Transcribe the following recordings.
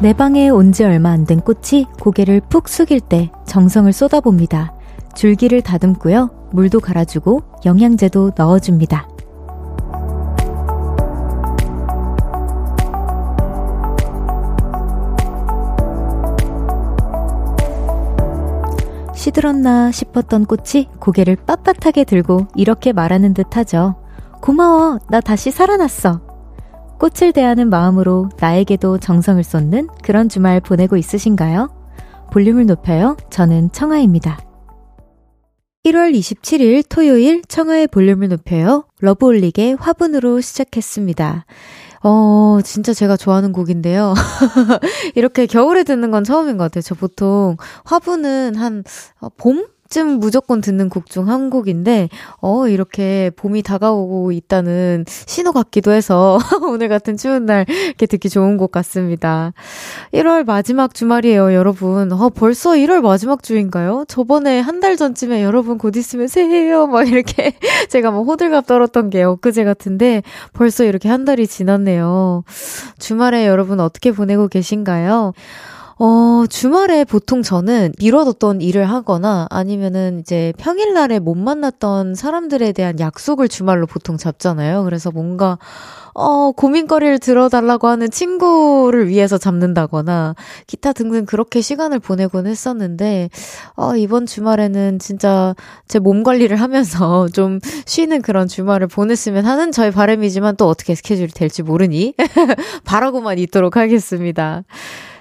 내 방에 온 지 얼마 안 된 꽃이 고개를 푹 숙일 때 정성을 쏟아봅니다. 줄기를 다듬고요. 물도 갈아주고 영양제도 넣어줍니다. 시들었나 싶었던 꽃이 고개를 빳빳하게 들고 이렇게 말하는 듯 하죠. 고마워, 나 다시 살아났어. 꽃을 대하는 마음으로 나에게도 정성을 쏟는 그런 주말 보내고 있으신가요? 볼륨을 높여요. 저는 청아입니다. 1월 27일 토요일 청하의 볼륨을 높여요. 러브올릭의 화분으로 시작했습니다. 어, 진짜 제가 좋아하는 곡인데요. 이렇게 겨울에 듣는 건 처음인 것 같아요. 저 보통 화분은 한 어, 봄? 쯤 무조건 듣는 곡 중 한 곡인데, 어, 이렇게 봄이 다가오고 있다는 신호 같기도 해서 오늘 같은 추운 날 이렇게 듣기 좋은 곡 같습니다. 1월 마지막 주말이에요, 여러분. 어, 벌써 1월 마지막 주인가요? 저번에 한 달 전쯤에 여러분 곧 있으면 새해요. 막 이렇게 제가 뭐 호들갑 떨었던 게 엊그제 같은데 벌써 이렇게 한 달이 지났네요. 주말에 여러분 어떻게 보내고 계신가요? 어, 주말에 보통 저는 미뤄뒀던 일을 하거나 아니면은 이제 평일날에 못 만났던 사람들에 대한 약속을 주말로 보통 잡잖아요. 그래서 뭔가, 어, 고민거리를 들어달라고 하는 친구를 위해서 잡는다거나 기타 등등 그렇게 시간을 보내곤 했었는데, 어, 이번 주말에는 진짜 제 몸 관리를 하면서 좀 쉬는 그런 주말을 보냈으면 하는 저의 바람이지만 또 어떻게 스케줄이 될지 모르니 바라고만 있도록 하겠습니다.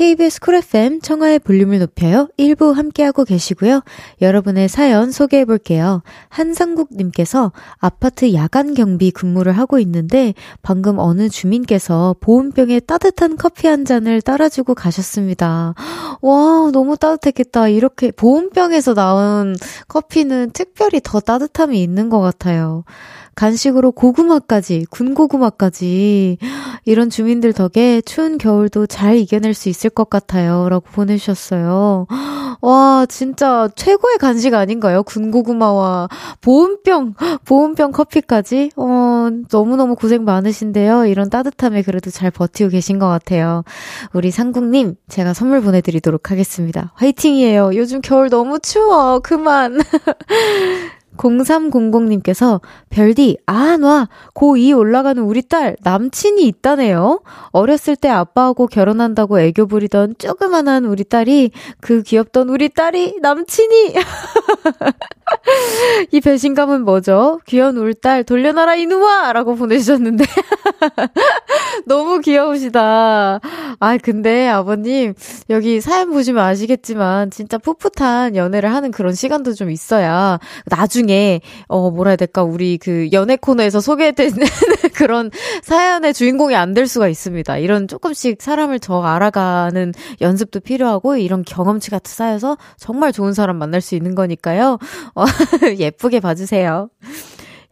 KBS 쿨 FM 청하의 볼륨을 높여요. 1부 함께하고 계시고요. 여러분의 사연 소개해 볼게요. 한상국님께서 아파트 야간 경비 근무를 하고 있는데 방금 어느 주민께서 보온병에 따뜻한 커피 한 잔을 따라주고 가셨습니다. 와, 너무 따뜻했겠다. 이렇게 보온병에서 나온 커피는 특별히 더 따뜻함이 있는 것 같아요. 간식으로 고구마까지, 군고구마까지. 이런 주민들 덕에 추운 겨울도 잘 이겨낼 수 있을 것 같아요. 라고 보내주셨어요. 와, 진짜 최고의 간식 아닌가요? 군고구마와 보온병, 보온병 커피까지? 어, 너무너무 고생 많으신데요. 이런 따뜻함에 그래도 잘 버티고 계신 것 같아요. 우리 상국님, 제가 선물 보내드리도록 하겠습니다. 화이팅이에요. 요즘 겨울 너무 추워. 그만. 0300님께서 별디, 아, 놔! 고2 올라가는 우리 딸, 남친이 있다네요. 어렸을 때 아빠하고 결혼한다고 애교 부리던 조그만한 우리 딸이, 그 귀엽던 우리 딸이, 남친이! 이 배신감은 뭐죠? 귀여운 우리 딸, 돌려놔라, 이누아! 라고 보내주셨는데. 너무 귀여우시다. 아, 근데 아버님, 여기 사연 보시면 아시겠지만, 진짜 풋풋한 연애를 하는 그런 시간도 좀 있어야, 나중에 어 뭐라 해야 될까 우리 그 연애 코너에서 소개된 그런 사연의 주인공이 안 될 수가 있습니다. 이런 조금씩 사람을 더 알아가는 연습도 필요하고 이런 경험치가 쌓여서 정말 좋은 사람 만날 수 있는 거니까요. 어, 예쁘게 봐주세요.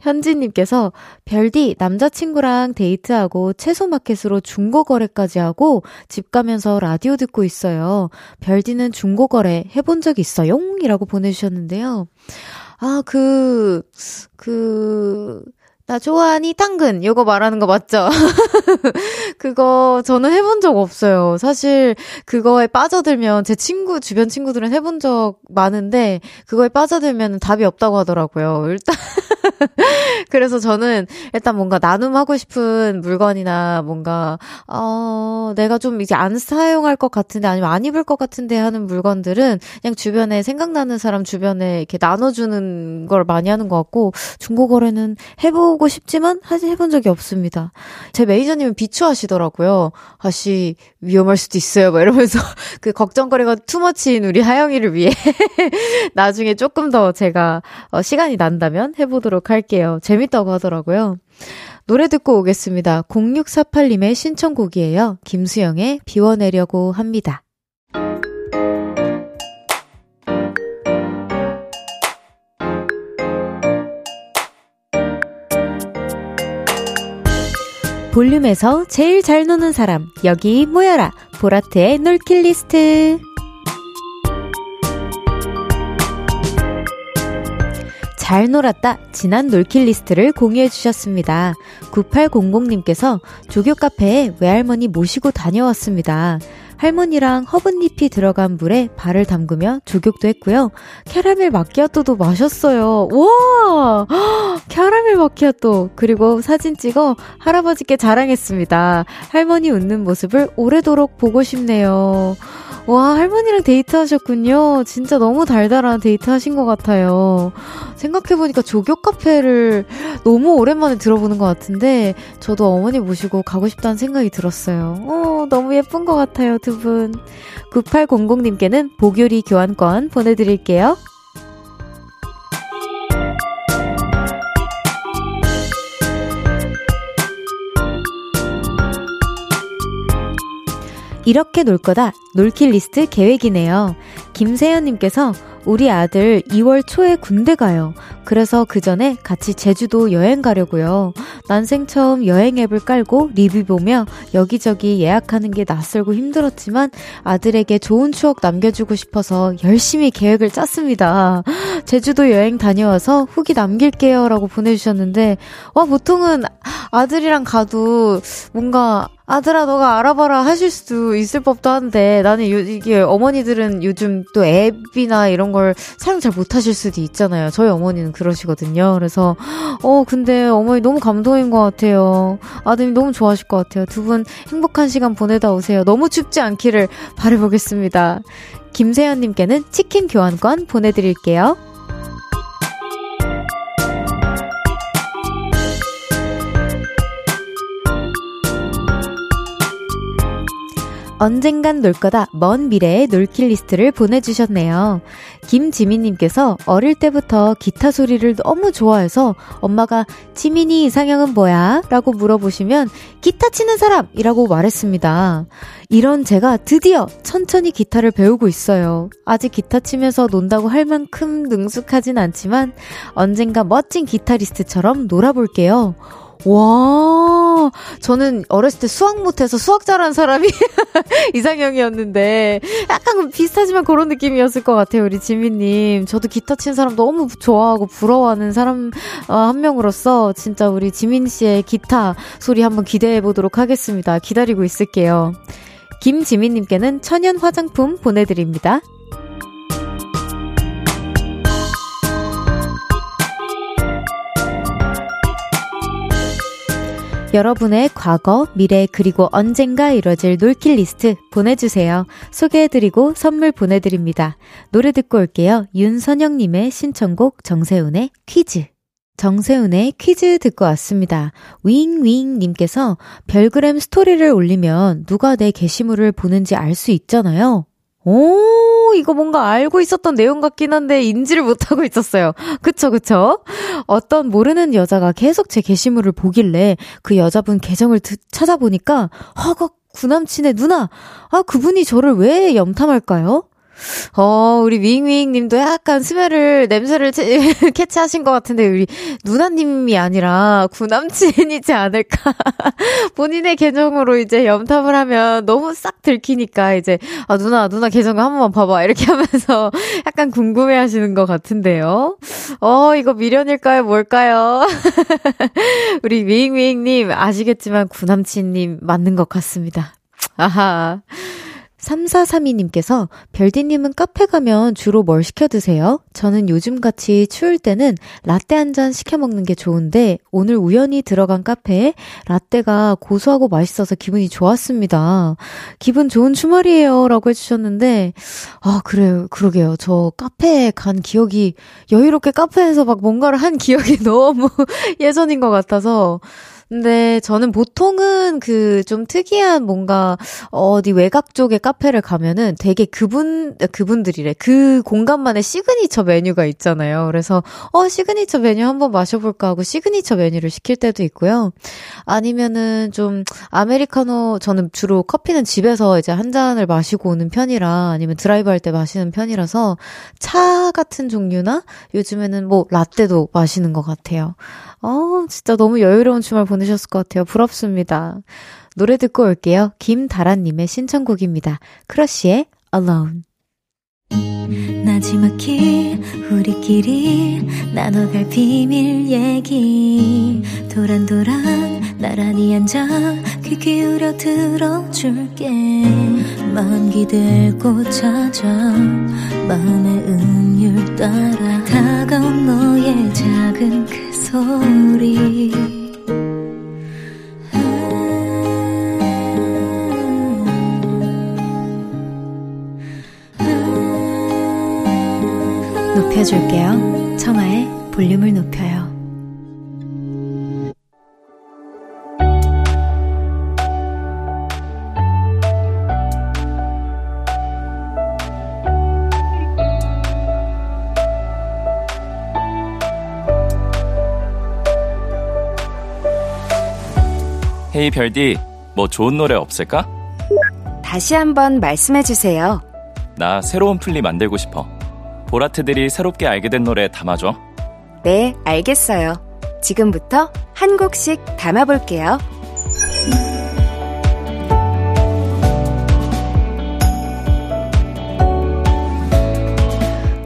현지님께서 별디 남자친구랑 데이트하고 채소마켓으로 중고거래까지 하고 집 가면서 라디오 듣고 있어요. 별디는 중고거래 해본 적 있어요? 이라고 보내주셨는데요. 아, 그, 그, 나 좋아하니 당근 요거 말하는 거 맞죠? 그거 저는 해본 적 없어요. 사실 그거에 빠져들면 제 친구 주변 친구들은 해본 적 많은데 그거에 빠져들면 답이 없다고 하더라고요. 일단 그래서 저는 일단 뭔가 나눔하고 싶은 물건이나 뭔가, 어, 내가 좀 이제 안 사용할 것 같은데 아니면 안 입을 것 같은데 하는 물건들은 그냥 주변에 생각나는 사람 주변에 이렇게 나눠주는 걸 많이 하는 것 같고 중고거래는 해보 고 싶지만 하지 해본 적이 없습니다. 제 매니저님은 비추하시더라고요. 아씨, 위험할 수도 있어요. 막 이러면서 그 걱정거리가 투머치인 우리 하영이를 위해 나중에 조금 더 제가 어, 시간이 난다면 해보도록 할게요. 재밌다고 하더라고요. 노래 듣고 오겠습니다. 0648님의 신청곡이에요. 김수영의 비워내려고 합니다. 볼륨에서 제일 잘 노는 사람, 여기 모여라. 보라트의 놀킬 리스트. 잘 놀았다. 지난 놀킬 리스트를 공유해 주셨습니다. 9800님께서 족욕 카페에 외할머니 모시고 다녀왔습니다. 할머니랑 허브잎이 들어간 물에 발을 담그며 족욕도 했고요. 캐러멜 마키아토도 마셨어요. 와! 캐러멜 마키아토. 그리고 사진 찍어 할아버지께 자랑했습니다. 할머니 웃는 모습을 오래도록 보고 싶네요. 와, 할머니랑 데이트하셨군요. 진짜 너무 달달한 데이트 하신 것 같아요. 생각해보니까 조교 카페를 너무 오랜만에 들어보는 것 같은데, 저도 어머니 모시고 가고 싶다는 생각이 들었어요. 어, 너무 예쁜 것 같아요, 두 분. 9800님께는 보교리 교환권 보내드릴게요. 이렇게 놀 거다. 놀킬 리스트 계획이네요. 김세연님께서 우리 아들 2월 초에 군대 가요. 그래서 그 전에 같이 제주도 여행 가려고요. 난생 처음 여행 앱을 깔고 리뷰 보며 여기저기 예약하는 게 낯설고 힘들었지만 아들에게 좋은 추억 남겨주고 싶어서 열심히 계획을 짰습니다. 제주도 여행 다녀와서 후기 남길게요. 라고 보내주셨는데, 와, 보통은 아들이랑 가도 뭔가 아들아 너가 알아봐라 하실 수도 있을 법도 한데 나는 요, 이게 어머니들은 요즘 또 앱이나 이런 걸 사용 잘 못하실 수도 있잖아요. 저희 어머니는 그러시거든요. 그래서 어 근데 어머니 너무 감동인 것 같아요. 아드님 너무 좋아하실 것 같아요. 두 분 행복한 시간 보내다 오세요. 너무 춥지 않기를 바래보겠습니다. 김세연님께는 치킨 교환권 보내드릴게요. 언젠간 놀 거다 먼 미래의 놀킬 리스트를 보내주셨네요. 김지민님께서 어릴 때부터 기타 소리를 너무 좋아해서 엄마가 지민이 이상형은 뭐야? 라고 물어보시면 기타 치는 사람이라고 말했습니다. 이런 제가 드디어 천천히 기타를 배우고 있어요. 아직 기타 치면서 논다고 할 만큼 능숙하진 않지만 언젠가 멋진 기타리스트처럼 놀아볼게요. 와, 저는 어렸을 때 수학 못해서 수학 잘하는 사람이 이상형이었는데, 약간 비슷하지만 그런 느낌이었을 것 같아요, 우리 지민님. 저도 기타 치는 사람 너무 좋아하고 부러워하는 사람 어, 한 명으로서 진짜 우리 지민 씨의 기타 소리 한번 기대해 보도록 하겠습니다. 기다리고 있을게요. 김지민님께는 천연 화장품 보내드립니다. 여러분의 과거, 미래, 그리고 언젠가 이뤄질 놀킬 리스트 보내주세요. 소개해드리고 선물 보내드립니다. 노래 듣고 올게요. 윤선영님의 신청곡 정세훈의 퀴즈. 정세훈의 퀴즈 듣고 왔습니다. 윙윙님께서 별그램 스토리를 올리면 누가 내 게시물을 보는지 알 수 있잖아요. 오, 이거 뭔가 알고 있었던 내용 같긴 한데 인지를 못하고 있었어요. 그쵸, 그쵸? 어떤 모르는 여자가 계속 제 게시물을 보길래 그 여자분 계정을 드, 찾아보니까 허걱 구남친의 누나! 아, 그분이 저를 왜 염탐할까요? 어, 우리 윙윙 님도 약간 스멜을, 냄새를 캐치하신 것 같은데, 우리 누나님이 아니라 구남친이지 않을까. 본인의 계정으로 이제 염탐을 하면 너무 싹 들키니까, 이제, 아, 누나, 누나 계정 한 번만 봐봐. 이렇게 하면서 약간 궁금해 하시는 것 같은데요. 어, 이거 미련일까요? 뭘까요? 우리 윙윙 님, 아시겠지만 구남친 님 맞는 것 같습니다. 아하. 3432님께서 별디님은 카페 가면 주로 뭘 시켜 드세요? 저는 요즘같이 추울 때는 라떼 한 잔 시켜 먹는 게 좋은데 오늘 우연히 들어간 카페에 라떼가 고소하고 맛있어서 기분이 좋았습니다. 기분 좋은 주말이에요. 라고 해주셨는데, 아, 그래요. 그러게요. 저 카페에 간 기억이 여유롭게 카페에서 막 뭔가를 한 기억이 너무 예전인 것 같아서 근데 저는 보통은 그 좀 특이한 뭔가 어디 외곽 쪽에 카페를 가면은 되게 그분 그분들이래 그 공간만의 시그니처 메뉴가 있잖아요. 그래서 어 시그니처 메뉴 한번 마셔볼까 하고 시그니처 메뉴를 시킬 때도 있고요. 아니면은 좀 아메리카노 저는 주로 커피는 집에서 이제 한 잔을 마시고 오는 편이라 아니면 드라이브 할 때 마시는 편이라서 차 같은 종류나 요즘에는 뭐 라떼도 마시는 것 같아요. 어, 진짜 너무 여유로운 주말 보내 셨을 것 같아요. 부럽습니다. 노래 듣고 올게요. 김다란님의 신청곡입니다. 크러쉬의 Alone. 나지막히 우리끼리 나눠갈 비밀 얘기 도란도란 나란히 앉아 귀 기울여 들어줄게 마음 기대고 찾아 마음의 음율 따라 다가온 너의 작은 그 소리 높여줄게요. 청하의 볼륨을 높여요. 헤이 별디, 뭐 좋은 노래 없을까? 다시 한번 말씀해주세요. 나 새로운 플리 만들고 싶어. 보라트들이 새롭게 알게 된 노래 담아줘. 네, 알겠어요. 지금부터 한 곡씩 담아볼게요.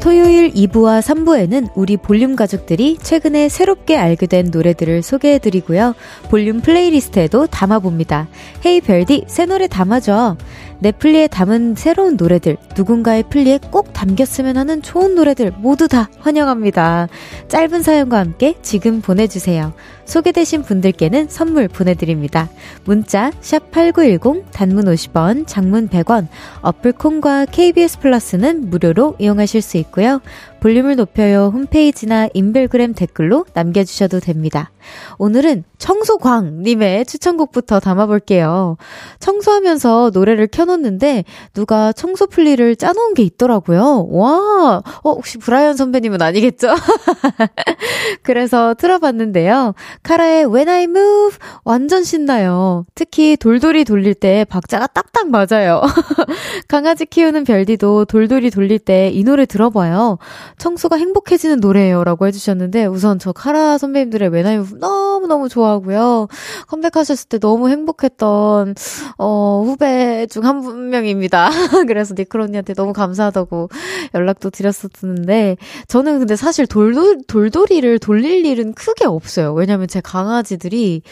토요일 2부와 3부에는 우리 볼륨 가족들이 최근에 새롭게 알게 된 노래들을 소개해드리고요. 볼륨 playlist에도 담아봅니다. Hey 별디, 새 노래 담아줘. 내 플리에 담은 새로운 노래들, 누군가의 플리에 꼭 담겼으면 하는 좋은 노래들 모두 다 환영합니다. 짧은 사연과 함께 지금 보내주세요. 소개되신 분들께는 선물 보내드립니다. 문자 샵8910 단문 50원, 장문 100원, 어플 콩과 KBS 플러스는 무료로 이용하실 수 있고요. 볼륨을 높여요 홈페이지나 인별그램 댓글로 남겨주셔도 됩니다. 오늘은 청소광님의 추천곡부터 담아볼게요. 청소하면서 노래를 켜놓는데 누가 청소 플리를 짜놓은 게 있더라고요. 와, 어, 혹시 브라이언 선배님은 아니겠죠? 그래서 틀어봤는데요. 카라의 When I Move 완전 신나요. 특히 돌돌이 돌릴 때 박자가 딱딱 맞아요. 강아지 키우는 별디도 돌돌이 돌릴 때 이 노래 들어봐요. 청소가 행복해지는 노래예요. 라고 해주셨는데, 우선 저 카라 선배님들의 외나이 너무너무 좋아하고요. 컴백하셨을 때 너무 행복했던, 어, 후배 중한 분명입니다. 그래서 니클 언니한테 너무 감사하다고 연락도 드렸었는데, 저는 근데 사실 돌돌, 돌돌이를 돌릴 일은 크게 없어요. 왜냐면 제 강아지들이,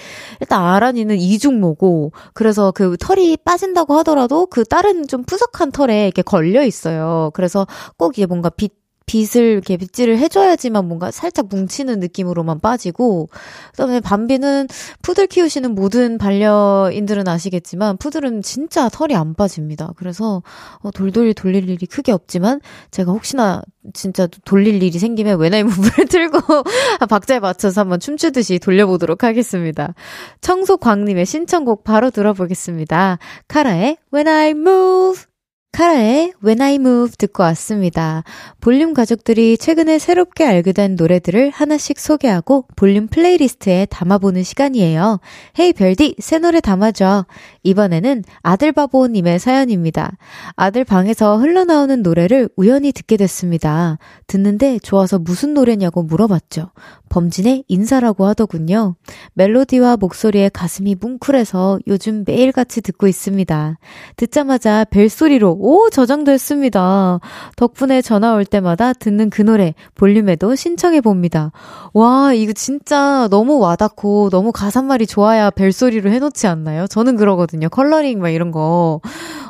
일단 아란이는 이중모고, 그래서 그 털이 빠진다고 하더라도 그 다른 좀 푸석한 털에 이렇게 걸려 있어요. 그래서 꼭 이게 뭔가 빛 빗을 이렇게 빗질을 해줘야지만 뭔가 살짝 뭉치는 느낌으로만 빠지고 그다음에 밤비는 푸들 키우시는 모든 반려인들은 아시겠지만 푸들은 진짜 털이 안 빠집니다. 그래서 어, 돌돌이 돌릴 일이 크게 없지만 제가 혹시나 진짜 돌릴 일이 생기면 외나이 무브를 틀고 박자에 맞춰서 한번 춤추듯이 돌려보도록 하겠습니다. 청소광님의 신청곡 바로 들어보겠습니다. 카라의 When I Move 카라의 When I Move 듣고 왔습니다. 볼륨 가족들이 최근에 새롭게 알게 된 노래들을 하나씩 소개하고 볼륨 playlist에 담아보는 시간이에요. Hey 별디, 새 노래 담아줘. 이번에는 아들바보님의 사연입니다. 아들 방에서 흘러나오는 노래를 우연히 듣게 됐습니다. 듣는데 좋아서 무슨 노래냐고 물어봤죠. 범진의 인사라고 하더군요. 멜로디와 목소리에 가슴이 뭉클해서 요즘 매일같이 듣고 있습니다. 듣자마자 벨소리로 오 저장도 했습니다. 덕분에 전화 올 때마다 듣는 그 노래 볼륨에도 신청해 봅니다. 와 이거 진짜 너무 와닿고 너무 가사말이 좋아야 벨소리로 해놓지 않나요? 저는 그러거든요. 컬러링 막 이런 거.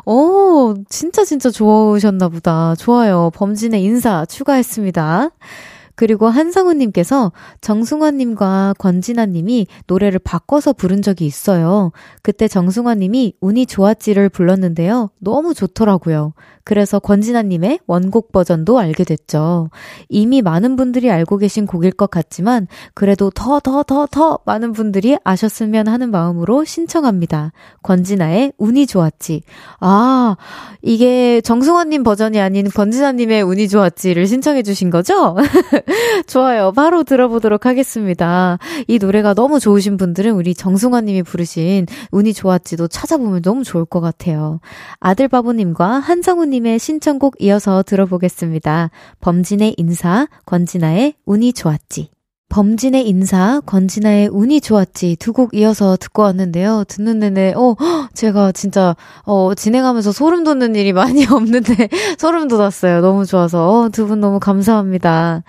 오 진짜 진짜 좋으셨나 보다. 좋아요. 범진의 인사 추가했습니다. 그리고 한상우님께서 정승환님과 권진아님이 노래를 바꿔서 부른 적이 있어요. 그때 정승환님이 운이 좋았지를 불렀는데요. 너무 좋더라고요. 그래서 권진아님의 원곡 버전도 알게 됐죠. 이미 많은 분들이 알고 계신 곡일 것 같지만 그래도 더 더 더 더 많은 분들이 아셨으면 하는 마음으로 신청합니다. 권진아의 운이 좋았지. 아, 이게 정승환님 버전이 아닌 권진아님의 운이 좋았지를 신청해 주신 거죠? 좋아요. 바로 들어보도록 하겠습니다. 이 노래가 너무 좋으신 분들은 우리 정승환 님이 부르신 운이 좋았지도 찾아보면 너무 좋을 것 같아요. 아들 바보님과 한성우님 님의 신청곡 이어서 들어보겠습니다. 범진의 인사, 권진아의 운이 좋았지. 범진의 인사, 권진아의 운이 좋았지 두 곡 이어서 듣고 왔는데요. 듣는 내내, 어, 제가 진짜, 어, 진행하면서 소름 돋는 일이 많이 없는데, 소름 돋았어요. 너무 좋아서. 어, 두 분 너무 감사합니다.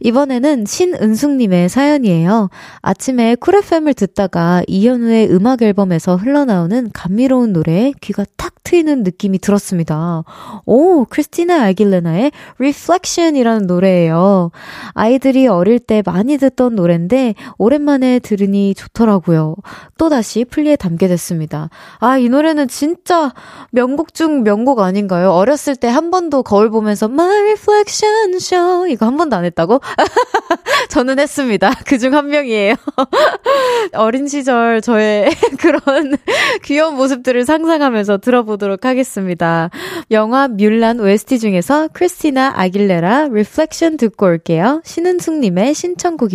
이번에는 신은숙님의 사연이에요. 아침에 쿨FM을 듣다가 이현우의 음악 앨범에서 흘러나오는 감미로운 노래에 귀가 탁 트이는 느낌이 들었습니다. 오, 크리스티나 아길레나의 Reflection이라는 노래예요. 아이들이 어릴 때 많이 듣던 노래인데 오랜만에 들으니 좋더라고요. 또다시 플리에 담게 됐습니다. 아, 이 노래는 진짜 명곡 중 명곡 아닌가요? 어렸을 때 한 번도 거울 보면서 My Reflection Show 이거 한 번도 안 했다고? 저는 했습니다. 그중 한 명이에요. 어린 시절 저의 그런 귀여운 모습들을 상상하면서 들어보도록 하겠습니다. 영화 뮬란 OST 중에서 크리스티나 아길레라 Reflection 듣고 올게요. 신은숙님의 신청곡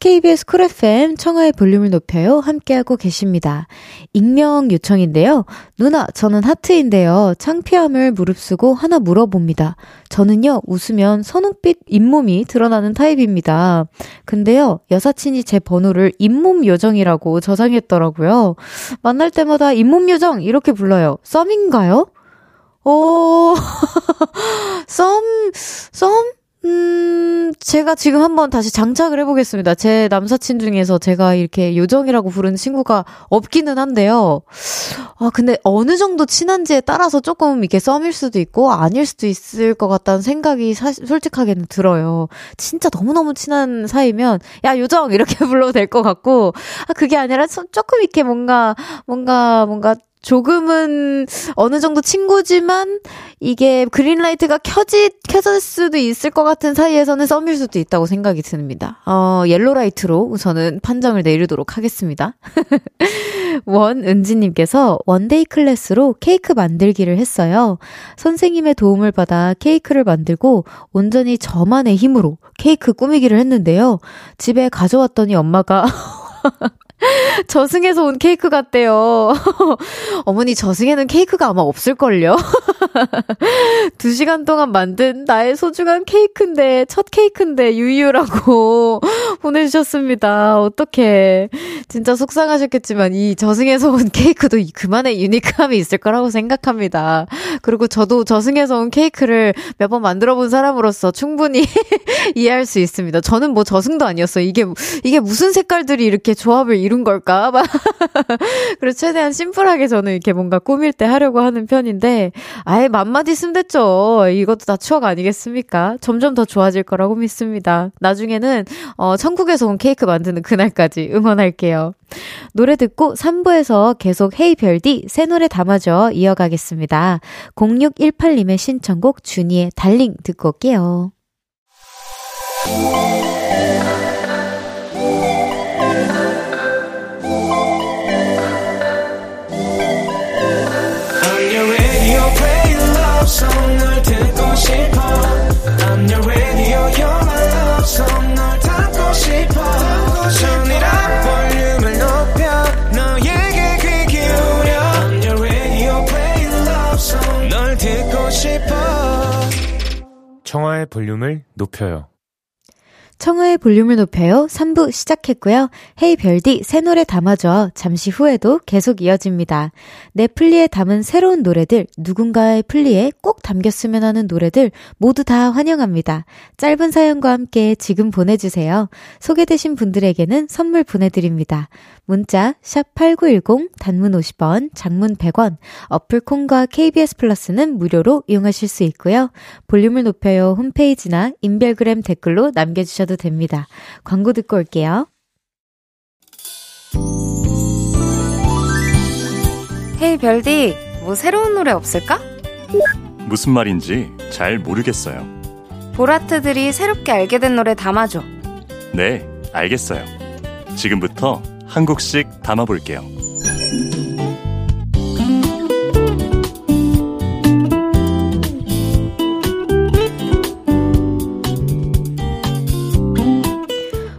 KBS Cool FM 청하의 볼륨을 높여요. 함께하고 계십니다. 익명 요청인데요. 누나, 저는 하트인데요. 창피함을 무릅쓰고 하나 물어봅니다. 저는요, 웃으면 선홍빛 잇몸이 드러나는 타입입니다. 근데요, 여사친이 제 번호를 잇몸 요정이라고 저장했더라고요. 만날 때마다 잇몸 요정! 이렇게 불러요. 썸인가요? 오, 썸, 썸? 음, 제가 지금 한번 다시 장착을 해보겠습니다. 제 남사친 중에서 제가 이렇게 요정이라고 부르는 친구가 없기는 한데요. 아, 근데 어느 정도 친한지에 따라서 조금 이렇게 썸일 수도 있고 아닐 수도 있을 것 같다는 생각이 사, 솔직하게는 들어요. 진짜 너무너무 친한 사이면, 야, 요정! 이렇게 불러도 될 것 같고, 아, 그게 아니라 조금 이렇게 뭔가, 뭔가, 뭔가 조금은 어느 정도 친구지만 이게 green light가 켜지, 켜질 수도 있을 것 같은 사이에서는 썸일 수도 있다고 생각이 듭니다. 어, yellow light로 저는 판정을 내리도록 하겠습니다. 원은지님께서 one-day class로 케이크 만들기를 했어요. 선생님의 도움을 받아 케이크를 만들고 온전히 저만의 힘으로 케이크 꾸미기를 했는데요. 집에 가져왔더니 엄마가 저승에서 온 케이크 같대요. 어머니 저승에는 케이크가 아마 없을걸요? 두 시간 동안 만든 나의 소중한 케이크인데, 첫 케이크인데, 유유라고 보내주셨습니다. 어떡해. 진짜 속상하셨겠지만, 이 저승에서 온 케이크도 그만의 유니크함이 있을 거라고 생각합니다. 그리고 저도 저승에서 온 케이크를 몇 번 만들어 본 사람으로서 충분히 이해할 수 있습니다. 저는 뭐 저승도 아니었어요. 이게, 이게 무슨 색깔들이 이렇게 조합을 이룬 걸까? 그래서 최대한 심플하게 저는 이렇게 뭔가 꾸밀 때 하려고 하는 편인데, 아예 맘마디 쓰면 됐죠. 이것도 다 추억 아니겠습니까? 점점 더 좋아질 거라고 믿습니다. 나중에는, 어, 천국에서 온 케이크 만드는 그날까지 응원할게요. 노래 듣고 3부에서 계속 헤이 별디 새 노래 담아줘 이어가겠습니다. 0618님의 신청곡 준이의 달링 듣고 올게요. 볼륨을 높여요. 청하의 볼륨을 높여요. 3부 시작했고요. 헤이 별디 새 노래 담아줘. 잠시 후에도 계속 이어집니다. 내 플리에 담은 새로운 노래들, 누군가의 플리에 꼭 담겼으면 하는 노래들 모두 다 환영합니다. 짧은 사연과 함께 지금 보내주세요. 소개되신 분들에게는 선물 보내드립니다. 문자 샵 8910 단문 50원, 장문 100원, 어플 콩과 KBS 플러스는 무료로 이용하실 수 있고요. 볼륨을 높여요 홈페이지나 인별그램 댓글로 남겨주셔도 됩니다. 광고 듣고 올게요. 헤이 별디, 뭐 새로운 노래 없을까? 무슨 말인지 잘 모르겠어요. 보라트들이 새롭게 알게 된 노래 담아줘. 네, 알겠어요. 지금부터 한 곡씩 담아볼게요.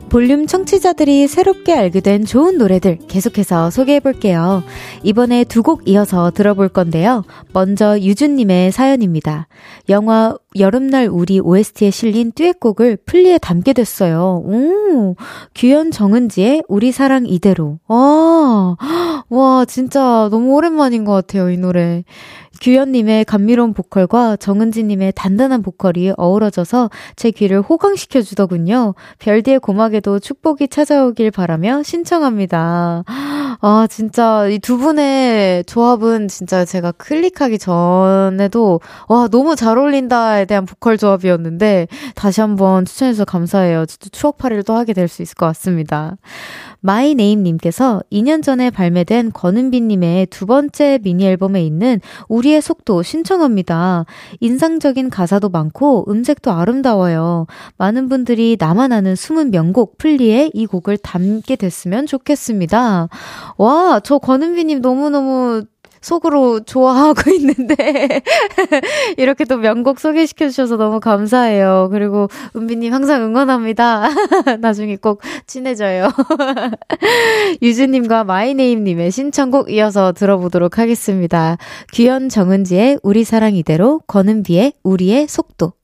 볼륨 청취자들이 새롭게 알게 된 좋은 노래들 계속해서 소개해 볼게요. 이번에 두 곡 이어서 들어볼 건데요. 먼저 유준님의 사연입니다. 영화 여름날 우리 OST에 실린 듀엣곡을 플리에 담게 됐어요. 오, 규현 정은지의 우리 사랑 이대로. 와, 와, 진짜 너무 오랜만인 것 같아요, 이 노래. 규현님의 감미로운 보컬과 정은지님의 단단한 보컬이 어우러져서 제 귀를 호강시켜 주더군요. 별디의 고막에도 축복이 찾아오길 바라며 신청합니다. 아, 진짜 이 두 분의 조합은 진짜 제가 클릭하기 전에도 와, 너무 잘 어울린다에 대한 보컬 조합이었는데 다시 한번 추천해주셔서 감사해요. 추억 파리를 또 하게 될 수 있을 것 같습니다. 마이네임님께서 2년 전에 발매된 권은비님의 두 번째 미니 앨범에 있는 우리의 속도 신청합니다. 인상적인 가사도 많고 음색도 아름다워요. 많은 분들이 나만 아는 숨은 명곡 플리에 이 곡을 담게 됐으면 좋겠습니다. 와, 저 권은비님 너무너무 속으로 좋아하고 있는데 이렇게 또 명곡 소개시켜 주셔서 너무 감사해요. 그리고 은비님 항상 응원합니다. 나중에 꼭 친해져요. 유주님과 마이네임님의 신청곡 이어서 들어보도록 하겠습니다. 귀연 정은지의 우리 사랑 이대로, 권은비의 우리의 속도.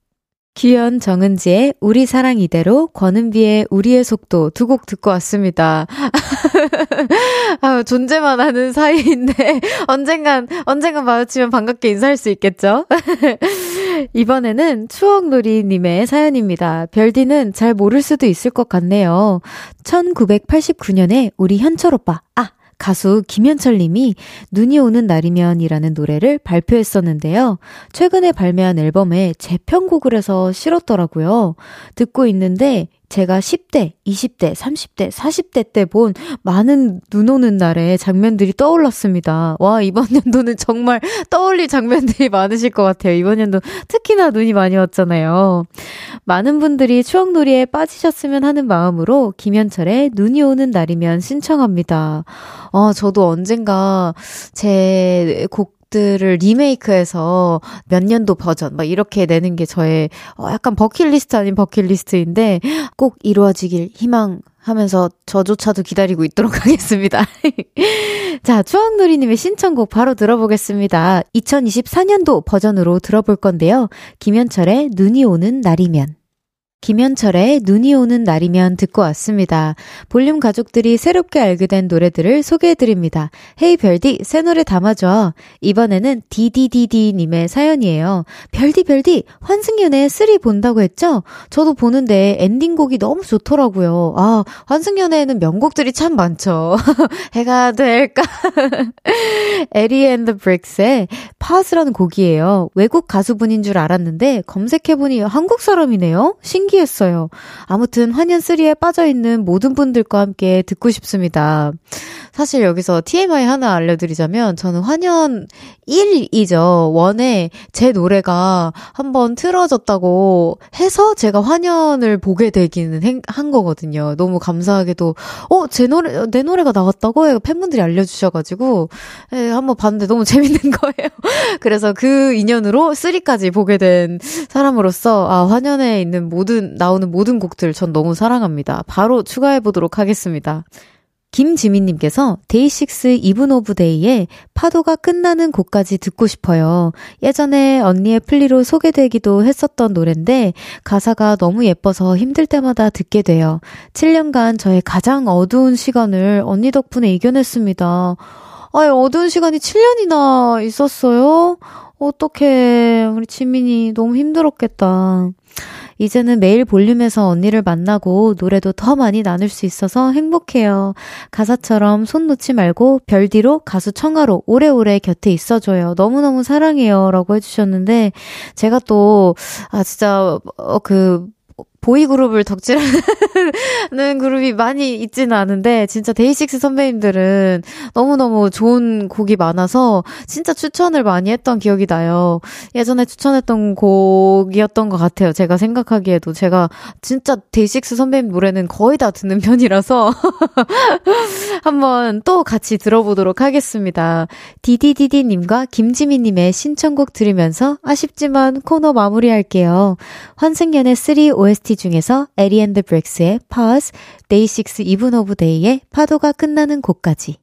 기현 정은지의 우리 사랑 이대로, 권은비의 우리의 속도 두 곡 듣고 왔습니다. 아, 존재만 하는 사이인데, 언젠간, 언젠간 마주치면 반갑게 인사할 수 있겠죠? 이번에는 추억놀이님의 사연입니다. 별디는 잘 모를 수도 있을 것 같네요. 1989년에 우리 현철 오빠, 아, 가수 김현철 님이 눈이 오는 날이면이라는 노래를 발표했었는데요. 최근에 발매한 앨범에 재편곡을 해서 실었더라고요. 듣고 있는데 제가 10대, 20대, 30대, 40대 때 본 많은 눈 오는 날의 장면들이 떠올랐습니다. 와, 이번 연도는 정말 떠올릴 장면들이 많으실 것 같아요. 이번 연도 특히나 눈이 많이 왔잖아요. 많은 분들이 추억놀이에 빠지셨으면 하는 마음으로 김현철의 눈이 오는 날이면 신청합니다. 어, 저도 언젠가 제 곡 곡들을 리메이크해서 몇 년도 버전 막 이렇게 내는 게 저의 어 약간 버킷리스트 아닌 버킷리스트인데 꼭 이루어지길 희망 하면서 저조차도 기다리고 있도록 하겠습니다. 자, 추억놀이님의 신청곡 바로 들어보겠습니다. 2024년도 버전으로 들어볼 건데요. 김현철의 눈이 오는 날이면. 김현철의 눈이 오는 날이면 듣고 왔습니다. 볼륨 가족들이 새롭게 알게 된 노래들을 소개해드립니다. Hey 별디, 새 노래 담아줘. 이번에는 디디디디님의 사연이에요. 별디 별디, 환승연애 3 본다고 했죠? 저도 보는데 엔딩곡이 너무 좋더라고요. 아, 환승연애에는 명곡들이 참 많죠. 해가 될까? 에리 앤드 브릭스의 파스라는 곡이에요. 외국 가수분인 줄 알았는데 검색해보니 한국 사람이네요. 신기 신기했어요. 아무튼 환연3에 빠져있는 모든 분들과 함께 듣고 싶습니다. 사실 여기서 TMI 하나 알려드리자면 저는 환연 1이죠. 원에 제 노래가 한번 틀어졌다고 해서 제가 환연을 보게 되기는 한 거거든요. 너무 감사하게도 어, 제 노래 내 노래가 나왔다고 팬분들이 알려 주셔 가지고 예, 한번 봤는데 너무 재밌는 거예요. 그래서 그 인연으로 3까지 보게 된 사람으로서 아, 환연에 있는 모든 나오는 모든 곡들 전 너무 사랑합니다. 바로 추가해 보도록 하겠습니다. 김지민님께서 DAY6 Even of Day의 파도가 끝나는 곳까지 듣고 싶어요. 예전에 언니의 플리로 소개되기도 했었던 노랜데 가사가 너무 예뻐서 힘들 때마다 듣게 돼요. 7년간 저의 가장 어두운 시간을 언니 덕분에 이겨냈습니다. 아이, 어두운 시간이 7년이나 있었어요? 어떡해. 우리 지민이 너무 힘들었겠다. 이제는 매일 볼륨에서 언니를 만나고 노래도 더 많이 나눌 수 있어서 행복해요. 가사처럼 손 놓지 말고 별 뒤로 가수 청아로 오래오래 곁에 있어줘요. 너무너무 사랑해요. 라고 해주셨는데, 제가 또, 아, 진짜, 어, 그, 보이그룹을 덕질하는 그룹이 많이 있지는 않은데, 진짜 데이식스 선배님들은 너무너무 좋은 곡이 많아서 진짜 추천을 많이 했던 기억이 나요. 예전에 추천했던 곡이었던 것 같아요. 제가 생각하기에도. 제가 진짜 DAY6 선배님 노래는 거의 다 듣는 편이라서 한번 또 같이 들어보도록 하겠습니다. 디디디디님과 김지민님의 신청곡 들으면서 아쉽지만 코너 마무리할게요. 환승연애 3 OST 중에서 에리앤드 브렉스의 Pause, 데이식스 이븐 오브 데이의 파도가 끝나는 곳까지.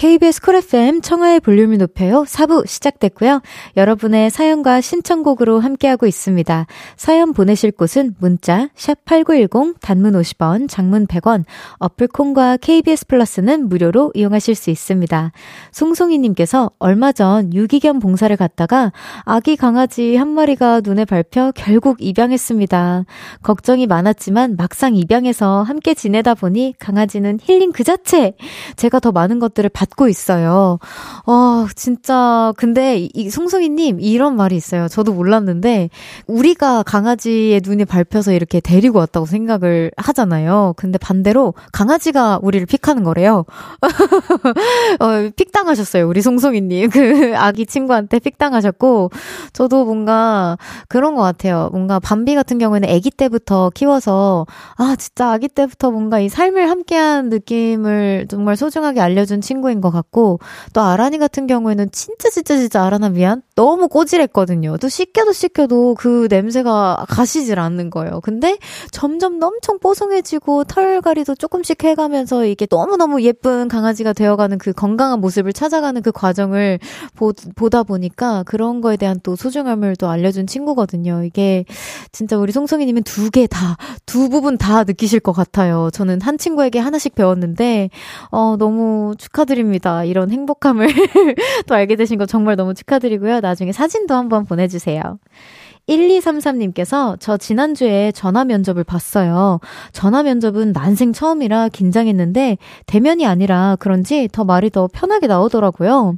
KBS Cool FM 청하의 볼륨을 높여요. 4부 시작됐고요. 여러분의 사연과 신청곡으로 함께하고 있습니다. 사연 보내실 곳은 문자 샵8910 단문 50원, 장문 100원, 어플 콩과 KBS 플러스는 무료로 이용하실 수 있습니다. 송송이 님께서 얼마 전 유기견 봉사를 갔다가 아기 강아지 한 마리가 눈에 밟혀 결국 입양했습니다. 걱정이 많았지만 막상 입양해서 함께 지내다 보니 강아지는 힐링 그 자체! 제가 더 많은 것들을 받 받고 있어요. 어, 진짜, 근데 이 송송이님, 이런 말이 있어요. 저도 몰랐는데, 우리가 강아지의 눈이 밟혀서 이렇게 데리고 왔다고 생각을 하잖아요. 근데 반대로 강아지가 우리를 픽하는 거래요. 어, 픽당하셨어요. 우리 송송이님. 그 아기 친구한테 픽당하셨고, 저도 뭔가 그런 것 같아요. 뭔가 밤비 같은 경우에는 아기 때부터 키워서, 아, 진짜 아기 때부터 뭔가 이 삶을 함께한 느낌을 정말 소중하게 알려준 친구인 것 같고 또 아란이 같은 경우에는 진짜 진짜 진짜 아란아 미안 너무 꼬질했거든요. 또 씻겨도 씻겨도 그 냄새가 가시질 않는 거예요. 근데 점점 엄청 뽀송해지고 털갈이도 조금씩 해가면서 이게 너무너무 예쁜 강아지가 되어가는 그 건강한 모습을 찾아가는 그 과정을 보, 보다 보니까 그런 거에 대한 또 소중함을 또 알려준 친구거든요. 이게 진짜 우리 송송이님은 두 개 다, 두 부분 다 느끼실 것 같아요. 저는 한 친구에게 하나씩 배웠는데, 어, 너무 축하드립니다. 이런 행복함을 또 알게 되신 거 정말 너무 축하드리고요. 나중에 사진도 한번 보내주세요. 1233님께서 저 지난주에 전화 면접을 봤어요. 전화 면접은 난생 처음이라 긴장했는데 대면이 아니라 그런지 더 말이 더 편하게 나오더라고요.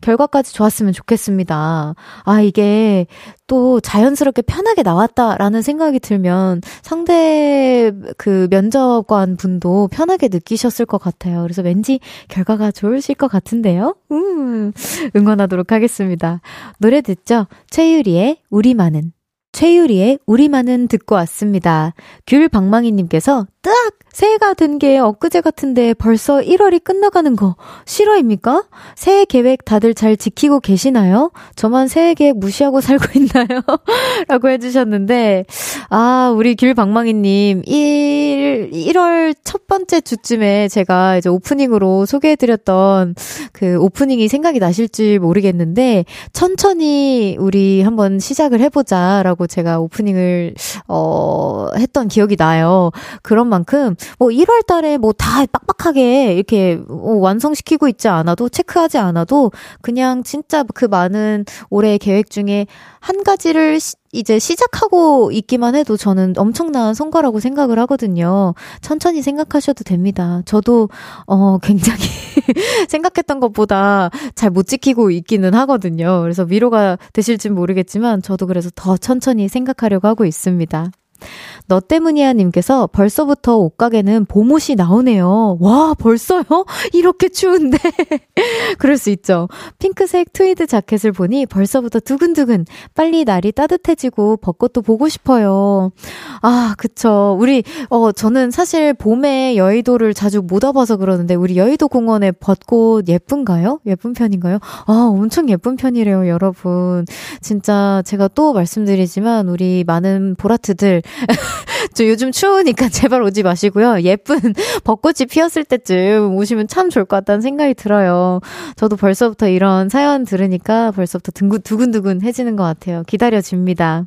결과까지 좋았으면 좋겠습니다. 아, 이게 또 자연스럽게 편하게 나왔다라는 생각이 들면 상대 그 면접관 분도 편하게 느끼셨을 것 같아요. 그래서 왠지 결과가 좋으실 것 같은데요. 음, 응원하도록 하겠습니다. 노래 듣죠? 최유리의 우리만은. 최유리의 우리만은 듣고 왔습니다. 귤방망이님께서 딱 새해가 든게 엊그제 같은데 벌써 1월이 끝나가는 거 실화입니까? 새해 계획 다들 잘 지키고 계시나요? 저만 새해 계획 무시하고 살고 있나요? 라고 해주셨는데, 아, 우리 귤방망이님, 1, 1월 첫 번째 주쯤에 제가 이제 오프닝으로 소개해드렸던 그 오프닝이 생각이 나실지 모르겠는데, 천천히 우리 한번 시작을 해보자라고 제가 오프닝을, 어, 했던 기억이 나요. 그런 만큼 뭐 1월 달에 뭐 다 빡빡하게 이렇게 뭐 완성시키고 있지 않아도 체크하지 않아도 그냥 진짜 그 많은 올해 계획 중에 한 가지를 이제 시작하고 있기만 해도 저는 엄청난 성과라고 생각을 하거든요. 천천히 생각하셔도 됩니다. 저도, 어, 굉장히 생각했던 것보다 잘 못 지키고 있기는 하거든요. 그래서 위로가 되실진 모르겠지만 저도 그래서 더 천천히 생각하려고 하고 있습니다. 너 때문이야 님께서 벌써부터 옷가게는 봄옷이 나오네요. 와, 벌써요? 이렇게 추운데. 그럴 수 있죠. 핑크색 트위드 자켓을 보니 벌써부터 두근두근 빨리 날이 따뜻해지고 벚꽃도 보고 싶어요. 아, 그쵸. 우리, 어, 저는 사실 봄에 여의도를 자주 못 와봐서 그러는데 우리 여의도 공원의 벚꽃 예쁜가요? 예쁜 편인가요? 아, 엄청 예쁜 편이래요, 여러분. 진짜 제가 또 말씀드리지만 우리 많은 보라트들 저 요즘 추우니까 제발 오지 마시고요. 예쁜 벚꽃이 피었을 때쯤 오시면 참 좋을 것 같다는 생각이 들어요. 저도 벌써부터 이런 사연 들으니까 벌써부터 두근두근 해지는 것 같아요. 기다려집니다.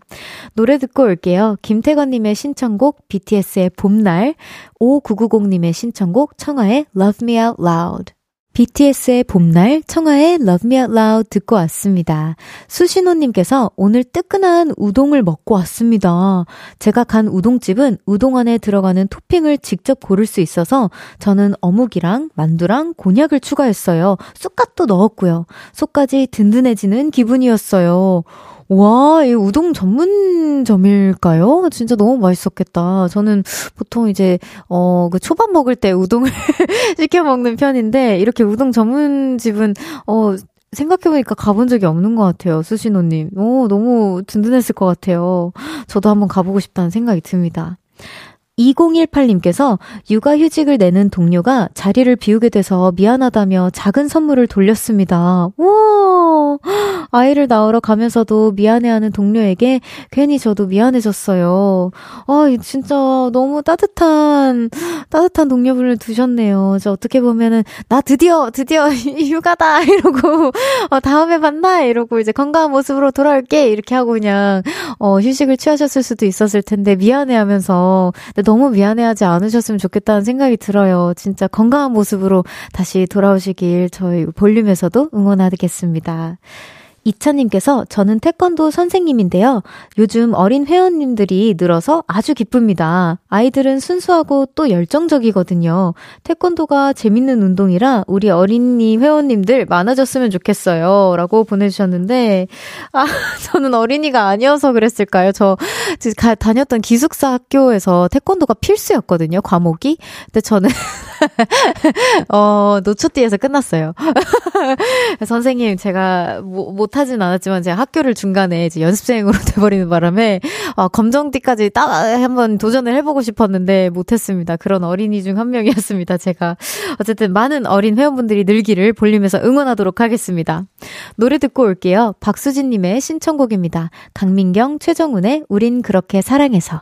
노래 듣고 올게요. 김태건님의 신청곡 BTS의 봄날, 5990님의 신청곡 청하의 Love Me Out Loud. BTS의 봄날, 청하의 Love Me Out Loud 듣고 왔습니다. 수신호님께서 오늘 뜨끈한 우동을 먹고 왔습니다. 제가 간 우동집은 우동 안에 들어가는 토핑을 직접 고를 수 있어서 저는 어묵이랑 만두랑 곤약을 추가했어요. 쑥갓도 넣었고요. 속까지 든든해지는 기분이었어요. 와, 이 우동 전문점일까요? 진짜 너무 맛있었겠다. 저는 보통 이제, 어, 그 초밥 먹을 때 우동을 시켜 먹는 편인데, 이렇게 우동 전문집은, 어, 생각해보니까 가본 적이 없는 것 같아요, 수신호님. 오, 너무 든든했을 것 같아요. 저도 한번 가보고 싶다는 생각이 듭니다. 2018님께서 육아휴직을 내는 동료가 자리를 비우게 돼서 미안하다며 작은 선물을 돌렸습니다. 우와! 아이를 낳으러 가면서도 미안해하는 동료에게 괜히 저도 미안해졌어요. 아, 진짜 너무 따뜻한, 따뜻한 동료분을 두셨네요. 저 어떻게 보면은, 나 드디어, 드디어 휴가다! 이러고, 어, 다음에 만나! 이러고 이제 건강한 모습으로 돌아올게! 이렇게 하고 그냥, 어, 휴식을 취하셨을 수도 있었을 텐데, 미안해 하면서, 너무 미안해하지 않으셨으면 좋겠다는 생각이 들어요. 진짜 건강한 모습으로 다시 돌아오시길 저희 볼륨에서도 응원하겠습니다. 이찬님께서 저는 태권도 선생님인데요. 요즘 어린 회원님들이 늘어서 아주 기쁩니다. 아이들은 순수하고 또 열정적이거든요. 태권도가 재밌는 운동이라 우리 어린이 회원님들 많아졌으면 좋겠어요. 라고 보내주셨는데, 아, 저는 어린이가 아니어서 그랬을까요? 저 다녔던 기숙사 학교에서 태권도가 필수였거든요. 과목이. 근데 저는 어, 노초띠에서 끝났어요. 선생님, 제가 뭐, 못하진 않았지만 제가 학교를 중간에 이제 연습생으로 돼버리는 바람에 어, 검정띠까지 따 한번 도전을 해보고 싶었는데 못했습니다. 그런 어린이 중 한 명이었습니다. 제가 어쨌든 많은 어린 회원분들이 늘기를 볼륨에서 응원하도록 하겠습니다. 노래 듣고 올게요. 박수진님의 신청곡입니다. 강민경, 최정훈의 우린 그렇게 사랑해서.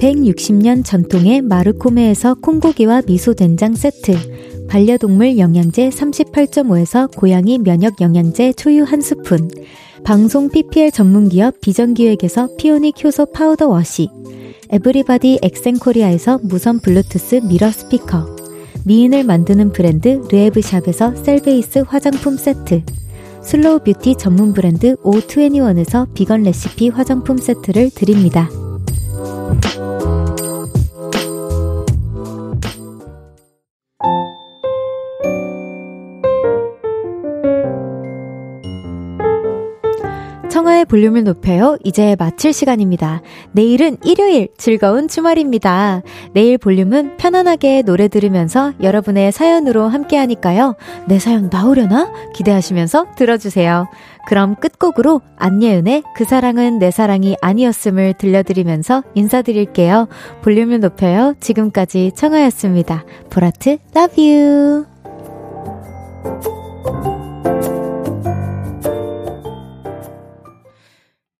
160년 전통의 마르코메에서 콩고기와 미소된장 세트, 반려동물 영양제 38.5에서 고양이 면역 영양제 초유 한 스푼, 방송 PPL 전문기업 비전기획에서 피오닉 효소 파우더 워시, 에브리바디 엑센코리아에서 무선 블루투스 mirror 스피커, 미인을 만드는 브랜드 르에브샵에서 셀베이스 화장품 세트, 슬로우 뷰티 전문 브랜드 O21에서 비건 레시피 화장품 세트를 드립니다. 볼륨을 높여요. 이제 마칠 시간입니다. 내일은 일요일 즐거운 주말입니다. 내일 볼륨은 편안하게 노래 들으면서 여러분의 사연으로 함께 하니까요. 내 사연 나오려나? 기대하시면서 들어주세요. 그럼 끝곡으로 안예은의 그 사랑은 내 사랑이 아니었음을 들려드리면서 인사드릴게요. 볼륨을 높여요. 지금까지 청하였습니다. 보라트, love you.